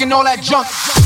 and all that junk.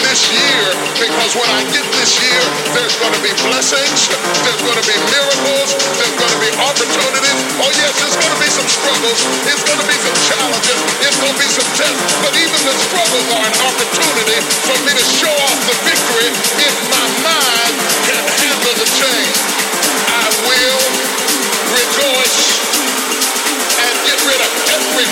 This year because when I get this year, there's going to be blessings, there's going to be miracles, there's going to be opportunities. Oh, yes, there's going to be some struggles, it's going to be some challenges, it's going to be some tests, but even the struggles are an opportunity for me to show off the victory if my mind can handle the change. I will rejoice and get rid of every